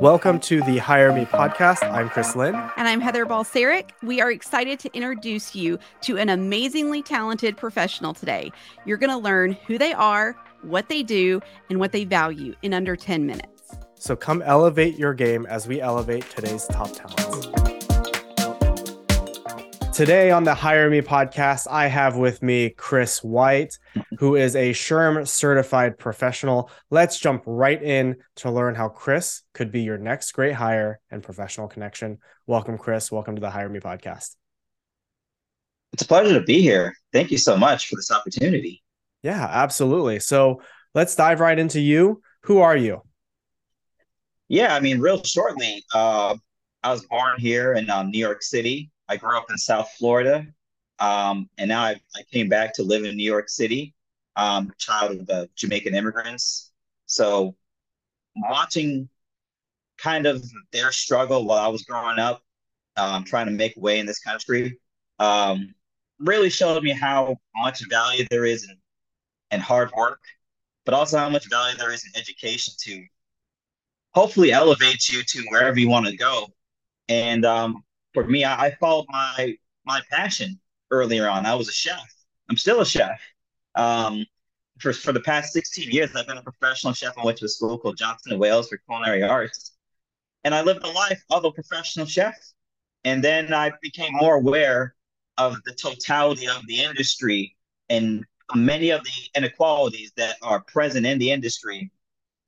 Welcome to the Hire Me podcast. I'm Chris Lynn. And I'm Heather Balseric. We are excited to introduce you to an amazingly talented professional today. You're going to learn who they are, what they do, and what they value in under 10 minutes. So come elevate your game as we elevate today's top talents. Today on the Hire Me podcast, I have with me Chris White, who is a SHRM certified professional. Let's jump right in to learn how Chris could be your next great hire and professional connection. Welcome, Chris. Welcome to the Hire Me podcast. It's a pleasure to be here. Thank you so much for this opportunity. Yeah, absolutely. So let's dive right into you. Who are you? Yeah, I mean, real shortly, uh, I was born here in uh, New York City. I grew up in South Florida, um, and now I, I, came back to live in New York City. Um, child of uh, Jamaican immigrants, so watching kind of their struggle while I was growing up, um, trying to make way in this country, um, really showed me how much value there is in, in hard work, but also how much value there is in education to hopefully elevate you to wherever you want to go. And um, for me, I, I followed my my passion earlier on. I was a chef. I'm still a chef. Um, for for the past 16 years, I've been a professional chef. I went to a school called Johnson and Wales for culinary arts, and I lived a life of a professional chef. And then I became more aware of the totality of the industry and many of the inequalities that are present in the industry.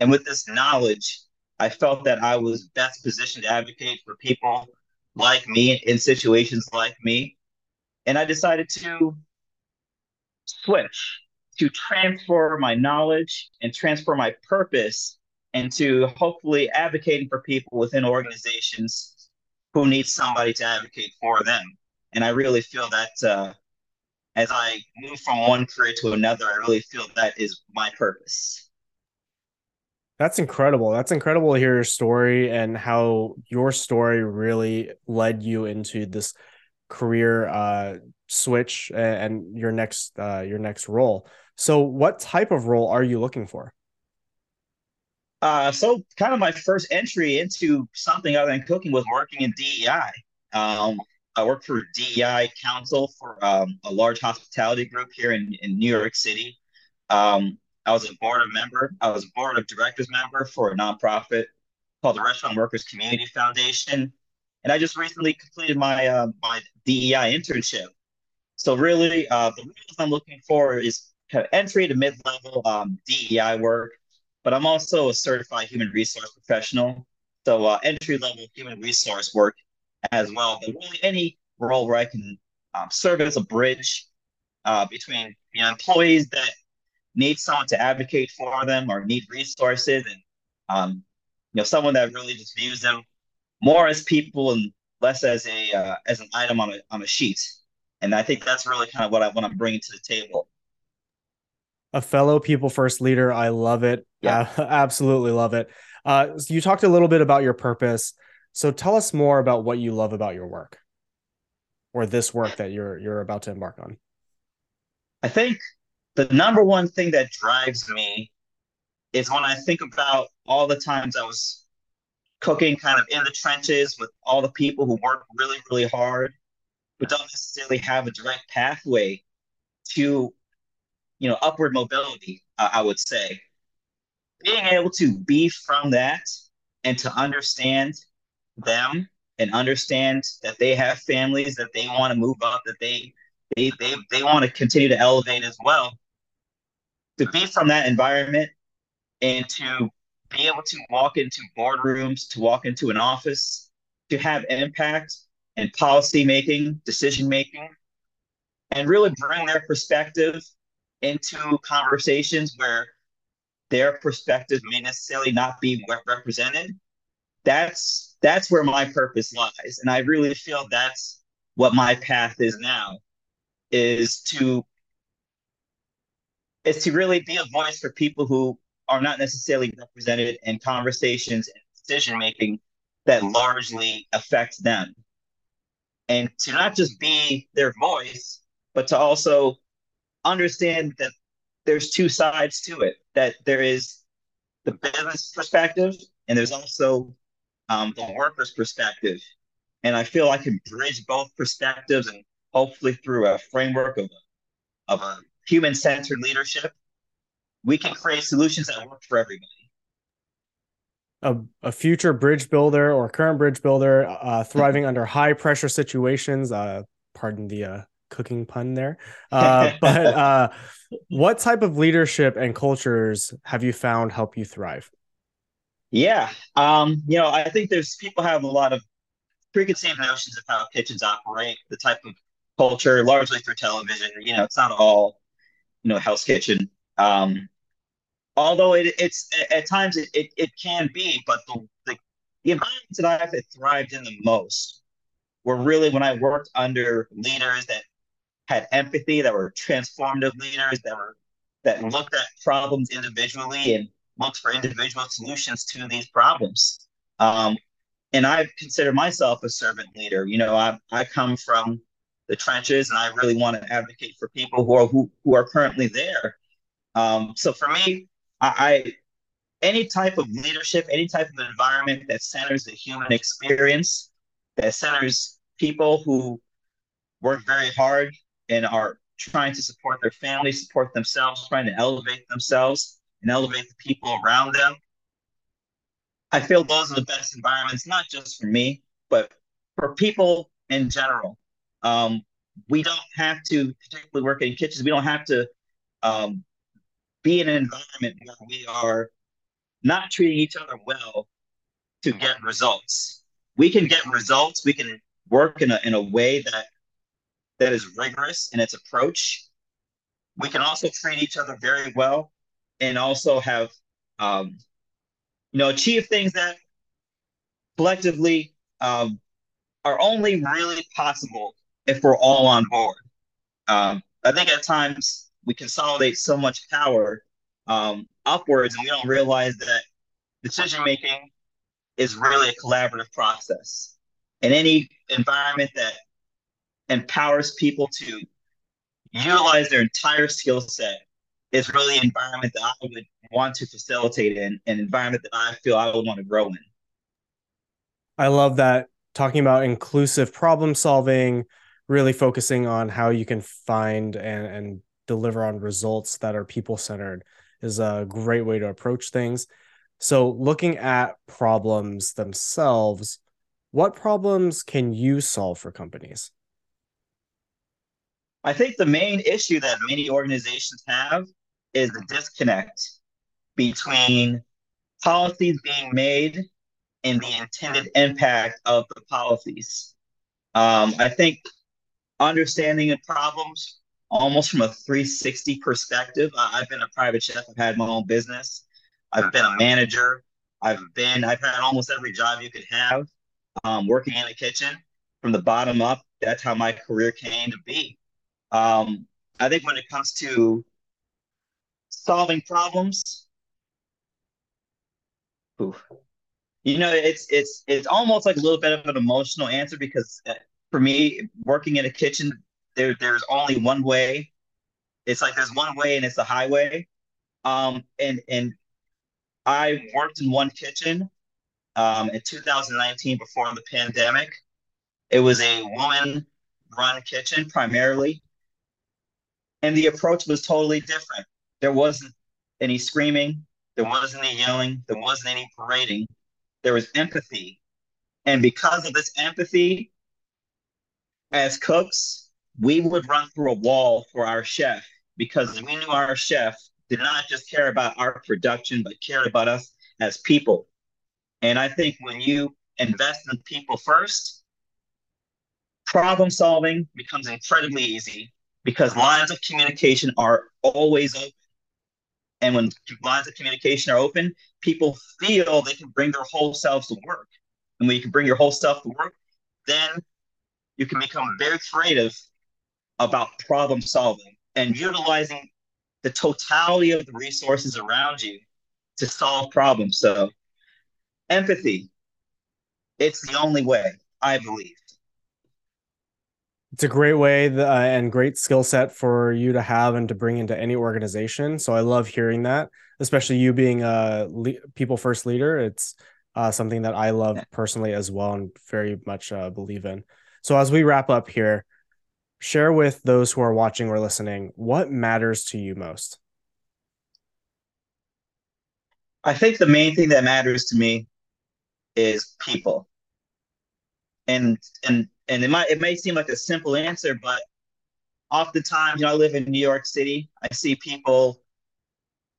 And with this knowledge, I felt that I was best positioned to advocate for people like me in situations like me. And I decided to switch, to transfer my knowledge and transfer my purpose into hopefully advocating for people within organizations who need somebody to advocate for them. And I really feel that uh, as I move from one career to another, I really feel that is my purpose. That's incredible. That's incredible to hear your story and how your story really led you into this career uh, switch and your next uh, your next role. So, what type of role are you looking for? Uh, so, kind of my first entry into something other than cooking was working in DEI. Um, I worked for DEI Council for um, a large hospitality group here in, in New York City. Um, I was a board of member. I was a board of directors member for a nonprofit called the Restaurant Workers Community Foundation, and I just recently completed my uh, my DEI internship. So really, uh, the roles I'm looking for is kind of entry to mid level um, DEI work, but I'm also a certified human resource professional. So uh, entry level human resource work as well. But really, any role where I can um, serve as a bridge uh, between know, employees that need someone to advocate for them or need resources and um, you know someone that really just views them more as people and less as a uh, as an item on a on a sheet. And i think that's really kind of what i want to bring to the table. A fellow people first leader i love it. Yeah. Uh, absolutely love it. Uh, so you talked a little bit about your purpose. So tell us more about what you love about your work or this work that you're you're about to embark on. I think the number one thing that drives me is when I think about all the times I was cooking kind of in the trenches with all the people who work really, really hard, but don't necessarily have a direct pathway to, you know, upward mobility, uh, I would say. Being able to be from that and to understand them and understand that they have families that they want to move up, that they they they, they want to continue to elevate as well to be from that environment and to be able to walk into boardrooms, to walk into an office, to have impact and policy making, decision making, and really bring their perspective into conversations where their perspective may necessarily not be represented. That's that's where my purpose lies, and I really feel that's what my path is now, is to is to really be a voice for people who are not necessarily represented in conversations and decision making that largely affects them. And to not just be their voice, but to also understand that there's two sides to it, that there is the business perspective and there's also um, the worker's perspective. And I feel I can bridge both perspectives and hopefully through a framework of, of a human centered leadership, we can create solutions that work for everybody. A, a future bridge builder or current bridge builder uh, thriving under high pressure situations. Uh, pardon the uh, cooking pun there. Uh, but uh, what type of leadership and cultures have you found help you thrive? Yeah, um, you know, I think there's people have a lot of preconceived notions of how kitchens operate, the type of culture, largely through television. You know, it's not all, you know, Hell's Kitchen. Um, although it, it's at times it, it, it can be, but the, the, the environments that I've thrived in the most were really when I worked under leaders that had empathy, that were transformative leaders, that were that looked at problems individually and looked for individual solutions to these problems. Um, and I consider myself a servant leader. You know, I I come from the trenches, and I really want to advocate for people who are who, who are currently there. Um, so for me, I, I any type of leadership, any type of environment that centers the human experience, that centers people who work very hard and are trying to support their family, support themselves, trying to elevate themselves and elevate the people around them. I feel those are the best environments, not just for me, but for people in general. Um, we don't have to, particularly work in kitchens, we don't have to um, be in an environment where we are not treating each other well to get results. We can get results, we can work in a, in a way that that is rigorous in its approach. We can also treat each other very well and also have, um, you know, achieve things that collectively um, are only really possible if we're all on board. Um, I think at times we consolidate so much power um, upwards and we don't realize that decision making is really a collaborative process. In any environment that empowers people to utilize their entire skill set is really an environment that I would want to facilitate in, an environment that I feel I would want to grow in. I love that talking about inclusive problem solving, really focusing on how you can find and, and deliver on results that are people centered is a great way to approach things. So, looking at problems themselves, what problems can you solve for companies? I think the main issue that many organizations have is the disconnect between policies being made and the intended impact of the policies. Um, I think understanding the problems almost from a 360 perspective. I've been a private chef, I've had my own business, I've been a manager, I've been, I've had almost every job you could have um, working in a kitchen from the bottom up. That's how my career came to be. Um, I think when it comes to solving problems, ooh, you know, it's it's it's almost like a little bit of an emotional answer because uh, for me, working in a kitchen, there there's only one way. It's like there's one way and it's the highway. Um, and and I worked in one kitchen um, in 2019 before the pandemic. It was a woman run kitchen primarily and the approach was totally different. There wasn't any screaming, there wasn't any yelling, there wasn't any parading. There was empathy. And because of this empathy, as cooks, we would run through a wall for our chef because we knew our chef did not just care about our production, but cared about us as people. And I think when you invest in people first, problem solving becomes incredibly easy because lines of communication are always open. And when lines of communication are open, people feel they can bring their whole selves to work. And when you can bring your whole self to work, then you can become very creative about problem solving and utilizing the totality of the resources around you to solve problems. So, empathy, it's the only way, I believe it's a great way uh, and great skill set for you to have and to bring into any organization. So I love hearing that, especially you being a le- people first leader. It's uh, something that I love personally as well and very much uh, believe in. So, as we wrap up here, share with those who are watching or listening what matters to you most. I think the main thing that matters to me is people. And and and it might it may seem like a simple answer, but oftentimes, you know, I live in New York City. I see people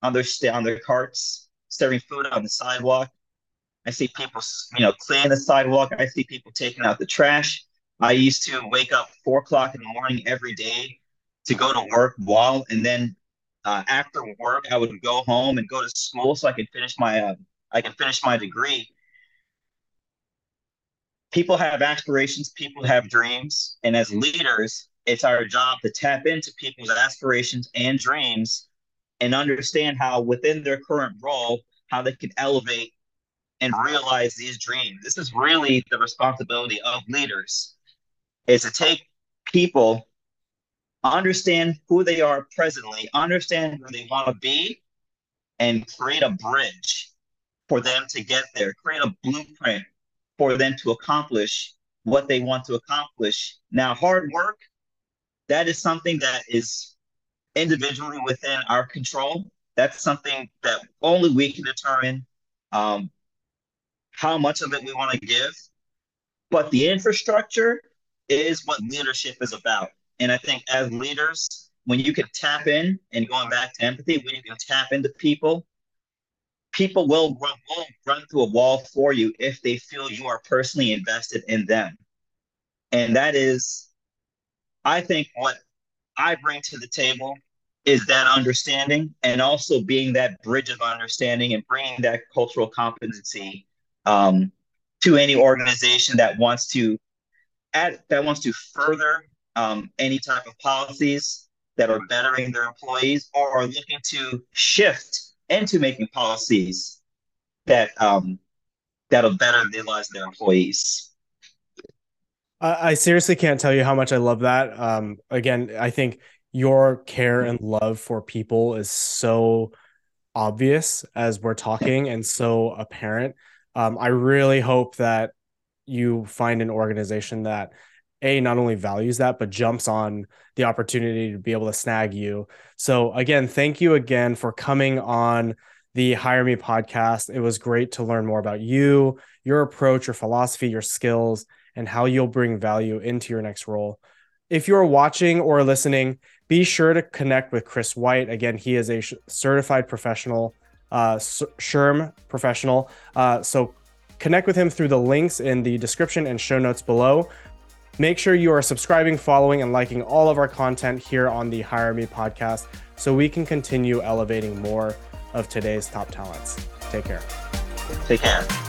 on their on their carts serving food on the sidewalk. I see people, you know, cleaning the sidewalk. I see people taking out the trash. I used to wake up four o'clock in the morning every day to go to work while, and then uh, after work, I would go home and go to school so I could finish my uh, I can finish my degree. People have aspirations. People have dreams, and as leaders, it's our job to tap into people's aspirations and dreams, and understand how within their current role, how they can elevate and realize these dreams. This is really the responsibility of leaders is to take people, understand who they are presently, understand where they want to be, and create a bridge for them to get there, create a blueprint for them to accomplish what they want to accomplish. Now, hard work, that is something that is individually within our control. That's something that only we can determine um, how much of it we want to give. But the infrastructure is what leadership is about. And I think as leaders, when you can tap in and going back to empathy, when you can tap into people, people will run, will run through a wall for you if they feel you are personally invested in them. And that is, I think, what I bring to the table is that understanding and also being that bridge of understanding and bringing that cultural competency um, to any organization that wants to add, that wants to further um, any type of policies that are bettering their employees or are looking to shift into making policies that um, that'll better the lives of their employees. I seriously can't tell you how much I love that. Um, again, I think your care and love for people is so obvious as we're talking and so apparent. Um, I really hope that you find an organization that a not only values that but jumps on the opportunity to be able to snag you. So again thank you again for coming on the hire me podcast. It was great to learn more about you your approach your philosophy your skills and how you'll bring value into your next role. If you're watching or listening be sure to connect with chris white. Again he is a certified professional uh professional. Uh so Connect with him through the links in the description and show notes below. Make sure you are subscribing, following, and liking all of our content here on the Hire Me podcast so we can continue elevating more of today's top talents. Take care. Take care.